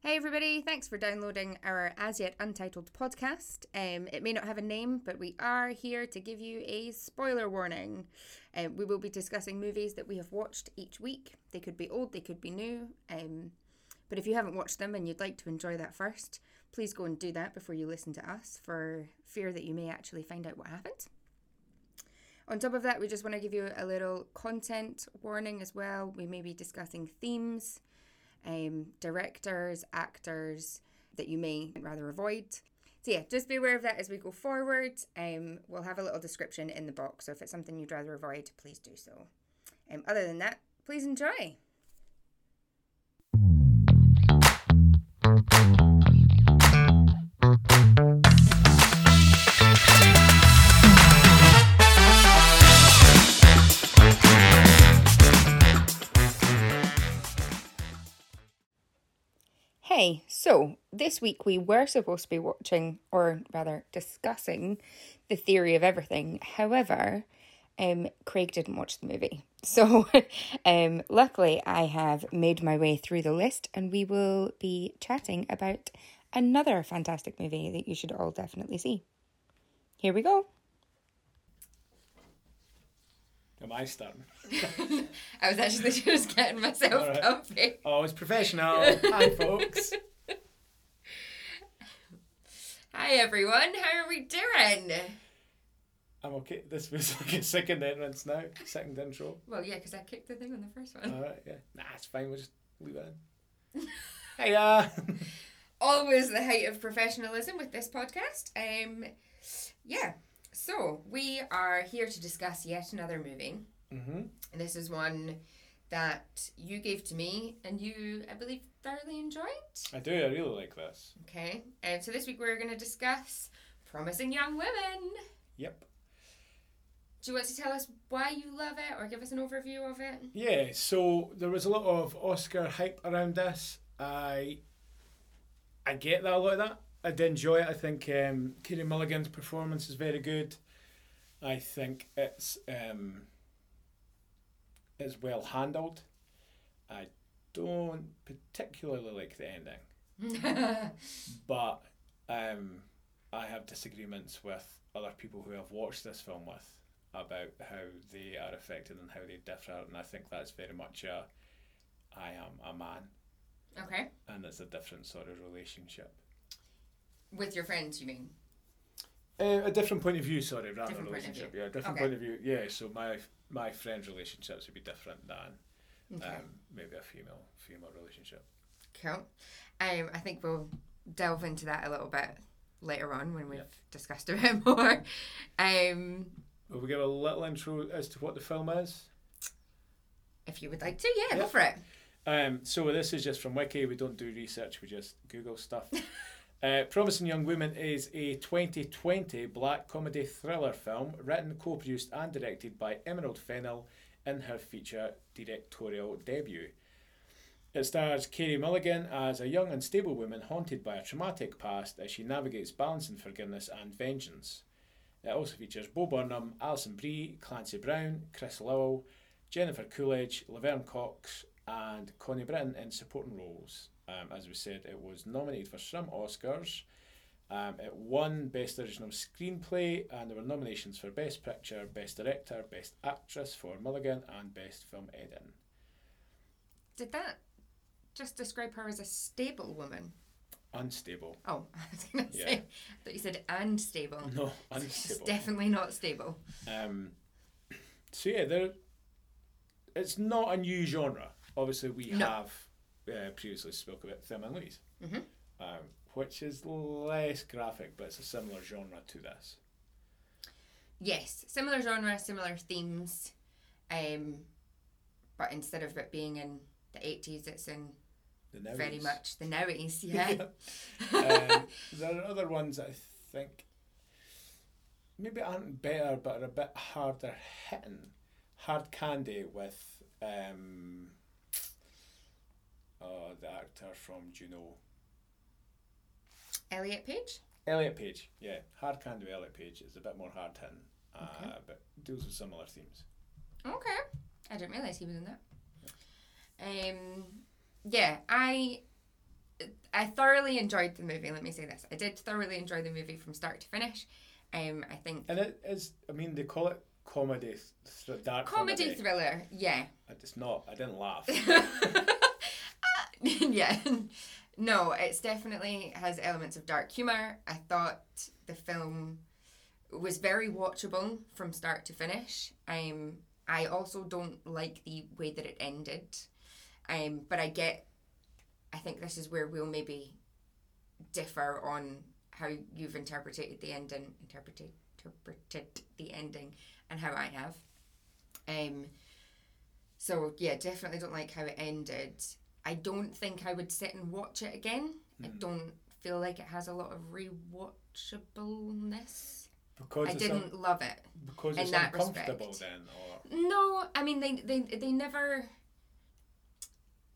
Hey everybody, thanks for downloading our as yet untitled podcast. Um, it may not have a name, but we are here to give you a spoiler warning. Um, we will be discussing movies that we have watched each week. They could be old, they could be new. Um, but if you haven't watched them and you'd like to enjoy that first, please go and do that before you listen to us for fear that you may actually find out what happened. On top of that, we just want to give you a little content warning as well. We may be discussing themes um, directors, actors that you may rather avoid. So yeah, just be aware of that as we go forward. Um, we'll have a little description in the box, so if it's something you'd rather avoid, please do so. Um, other than that, please enjoy. So this week we were supposed to be watching, or rather discussing, the theory of everything. However, um, Craig didn't watch the movie. So, um, luckily, I have made my way through the list and we will be chatting about another fantastic movie that you should all definitely see. Here we go. Am I starting? I was actually just getting myself Alright. comfy. Always professional. Hi, folks. Hi everyone, how are we doing? I'm okay. This was like a second entrance now. Second intro. Well, yeah, because I kicked the thing on the first one. Alright, yeah. Nah, it's fine. We'll just leave it in. Hey, uh. always the height of professionalism with this podcast. Um, yeah. So we are here to discuss yet another movie. hmm And this is one that you gave to me, and you, I believe, thoroughly enjoyed. I do. I really like this. Okay. And so this week we're going to discuss Promising Young Women. Yep. Do you want to tell us why you love it, or give us an overview of it? Yeah, so there was a lot of Oscar hype around this. I I get that a lot of that. I did enjoy it. I think um, Mulligan's performance is very good. I think it's um, it's well handled. I don't particularly like the ending, but um, I have disagreements with other people who have watched this film with about how they are affected and how they differ, and I think that's very much a I am a man, okay. and it's a different sort of relationship. With your friends, you mean? Uh, a different point of view, sorry, rather Different than point of relationship. Yeah, different Okay. point of view. Yeah, so my my friends' relationships would be different than Okay. um, maybe a female female relationship. Cool. Um, I think we'll delve into that a little bit later on when we've Yeah. discussed a bit more. Um, Will we give a little intro as to what the film is? if you would like to, yeah, go for it. Um, so this is just from Wiki. We don't do research. We just Google stuff. uh, Promising Young Woman is a 2020 black comedy thriller film written, co-produced, and directed by Emerald Fennell in her feature directorial debut. It stars Carey Mulligan as a young unstable woman haunted by a traumatic past as she navigates balancing forgiveness and vengeance. It also features Bo Burnham, Alison Brie, Clancy Brown, Chris Lowell, Jennifer Coolidge, Laverne Cox, and Connie Britton in supporting roles. Um, as we said, it was nominated for some Oscars. Um, it won Best Original Screenplay, and there were nominations for Best Picture, Best Director, Best Actress for Mulligan, and Best Film Editing. Did that just describe her as a stable woman? Unstable. Oh, I was going to Yeah. say, I thought you said unstable. No, It's unstable. definitely not stable. Um, so yeah, there. It's not a new genre. Obviously, we No. have uh, previously spoke about Thelma and Louise, Mhm. um, which is less graphic, but it's a similar genre to this. Yes, similar genre, similar themes. Um, but instead of it being in the 80s, it's in The very much the 90s, yeah. um, there are other ones I think maybe aren't better, but are a bit harder hitting. Hard Candy with um, oh, the actor from Juno. Elliot Page? Elliot Page, yeah. Hard Candy with Elliot Page is a bit more hard hitting, uh, Okay. but deals with similar themes. Okay. I didn't realise he was in that. Um, yeah, I I thoroughly enjoyed the movie. Let me say this: I did thoroughly enjoy the movie from start to finish. Um, I think And it is. I mean, they call it comedy, th- dark comedy comedy. thriller. Yeah, It's not. I didn't laugh. yeah. No, it's definitely has elements of dark humor. I thought the film was very watchable from start to finish. Um, I also don't like the way that it ended. Um, but I get. I think this is where we'll maybe differ on how you've interpreted the ending, interpreted interpreted the ending, and how I have. Um. So yeah, definitely don't like how it ended. I don't think I would sit and watch it again. I Mm. don't feel like it has a lot of rewatchableness. Because I didn't un- love it. because in it's that uncomfortable respect. then, or No, I mean they they, they never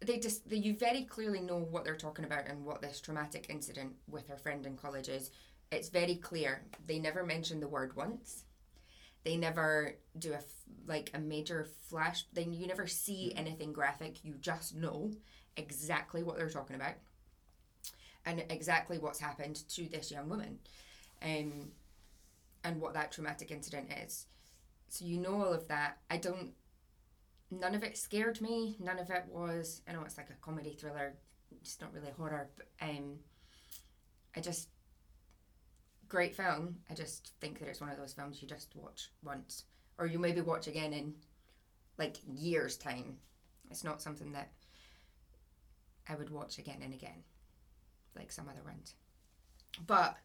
they just they, you very clearly know what they're talking about and what this traumatic incident with her friend in college is. It's very clear. They never mention the word once. They never do a f- like a major flash. Then you never see anything graphic. You just know exactly what they're talking about and exactly what's happened to this young woman, um, and what that traumatic incident is. So you know all of that. I don't. None of it scared me. None of it was. I know it's like a comedy thriller. It's not really horror, but um, I just great film. I just think that it's one of those films you just watch once, or you maybe watch again in like years time. It's not something that I would watch again and again, like some other ones. But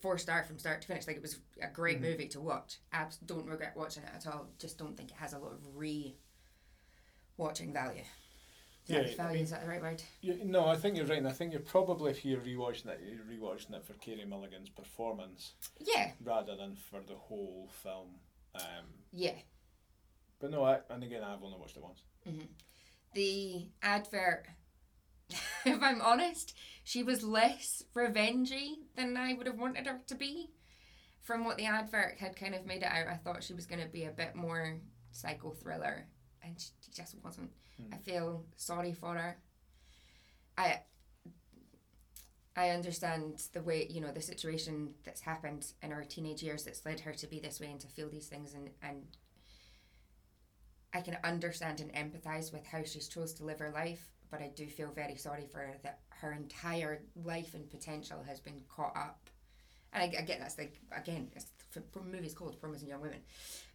four star from start to finish. Like it was a great Mhm. movie to watch. I don't regret watching it at all. Just don't think it has a lot of re watching value. Is Yeah, I mean- is that the right word? you, no, I think you're right. And I think you're probably if you're rewatching it, you're rewatching it for Carey Mulligan's performance Yeah, rather than for the whole film. Um, yeah. but no, I, and again, I've only watched it once. The advert, if I'm honest, she was less revengey than I would have wanted her to be. From what the advert had kind of made it out, I thought she was going to be a bit more psycho thriller, and she just wasn't. Hmm. I feel sorry for her. I I understand the way you know the situation that's happened in her teenage years that's led her to be this way and to feel these things and and I can understand and empathize with how she's chose to live her life, but I do feel very sorry for her that her entire life and potential has been caught up. And I, I get that's like again, it's the movie's called Promising Young Women,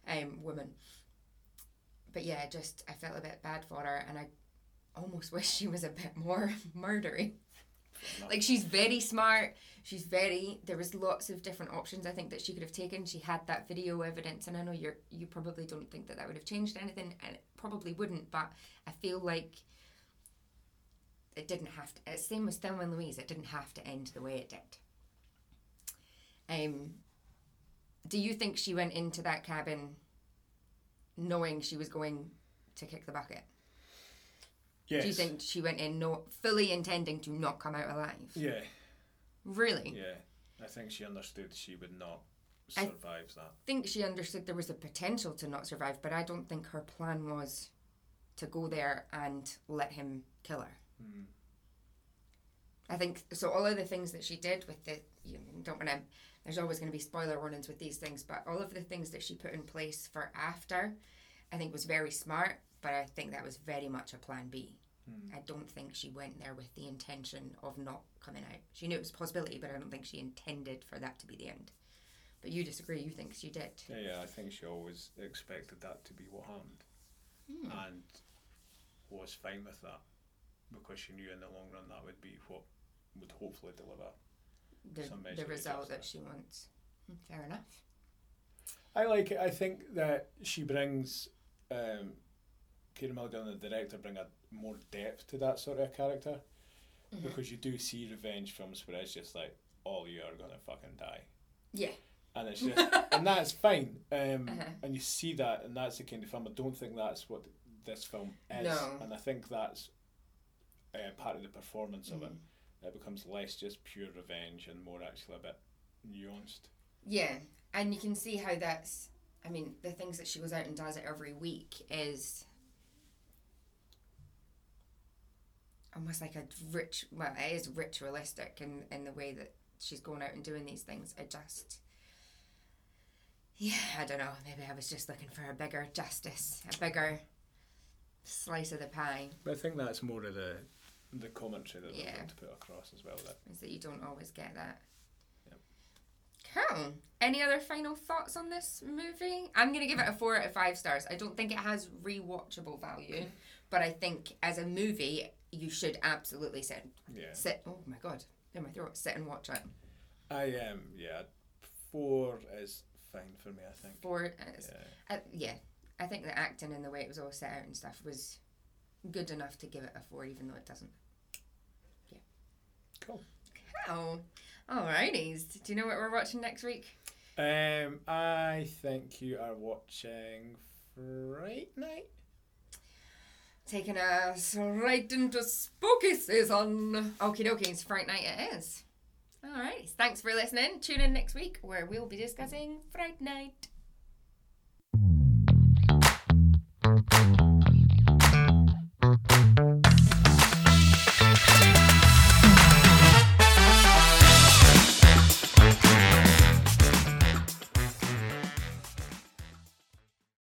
um, woman. But yeah, just I felt a bit bad for her, and I almost wish she was a bit more murdery. Like she's very smart. She's very. There was lots of different options I think that she could have taken. She had that video evidence, and I know you're you probably don't think that that would have changed anything, and it probably wouldn't. But I feel like it didn't have to. It's same with Thelma and Louise. It didn't have to end the way it did. Um. Do you think she went into that cabin knowing she was going to kick the bucket? Yes. Do you think she went in no fully intending to not come out alive? Yeah, Really? yeah. I think she understood she would not I- survive that. I think she understood there was a potential to not survive, but I don't think her plan was to go there and let him kill her. Mm. I think so. All of the things that she did with the you don't want to. There's always going to be spoiler warnings with these things, but all of the things that she put in place for after, I think was very smart. But I think that was very much a plan B. Mm. I don't think she went there with the intention of not coming out. She knew it was a possibility, but I don't think she intended for that to be the end. But you disagree. You think she did. Yeah, yeah. I think she always expected that to be what happened, Hmm. and was fine with that because she knew in the long run that would be what would hopefully deliver. the, some measure the result that she wants. Hmm, Fair enough. I like it. I think that she brings, um, Mulligan and the director bring a more depth to that sort of character Mhm. because you do see revenge films where it's just like all you are gonna fucking die, Yeah. and it's just and that's fine. Um, Uh-huh. and you see that, and that's the kind of film. I don't think that's what this film is, No. and I think that's uh, part of the performance of it. Mhm. It becomes less just pure revenge and more actually a bit nuanced. Yeah, and you can see how that's. I mean, the things that she goes out and does it every week is. Almost like a rich. Well, it is ritualistic in in the way that she's going out and doing these things. I just. Yeah, I don't know. Maybe I was just looking for a bigger justice, a bigger slice of the pie. But I think that's more of the the commentary that Yeah. to put across as well. That Is that you don't always get that. Cool. Any other final thoughts on this movie? I'm gonna give it a four out of five stars. I don't think it has rewatchable value, but I think as a movie, you should absolutely sit yeah, sit. Oh my god, in my throat. Sit and watch it. I um yeah, four is fine for me. I think. Four. Is, Yeah. uh, yeah, I think the acting and the way it was all set out and stuff was good enough to give it a four, even though it doesn't. Yeah. Cool. Oh, alrighties. Do you know what we're watching next week? Um, I think you are watching Fright Night. Taking us right into spooky season. Okie dokie, it's Fright Night it is. Alright, thanks for listening. Tune in next week where we'll be discussing Fright Night.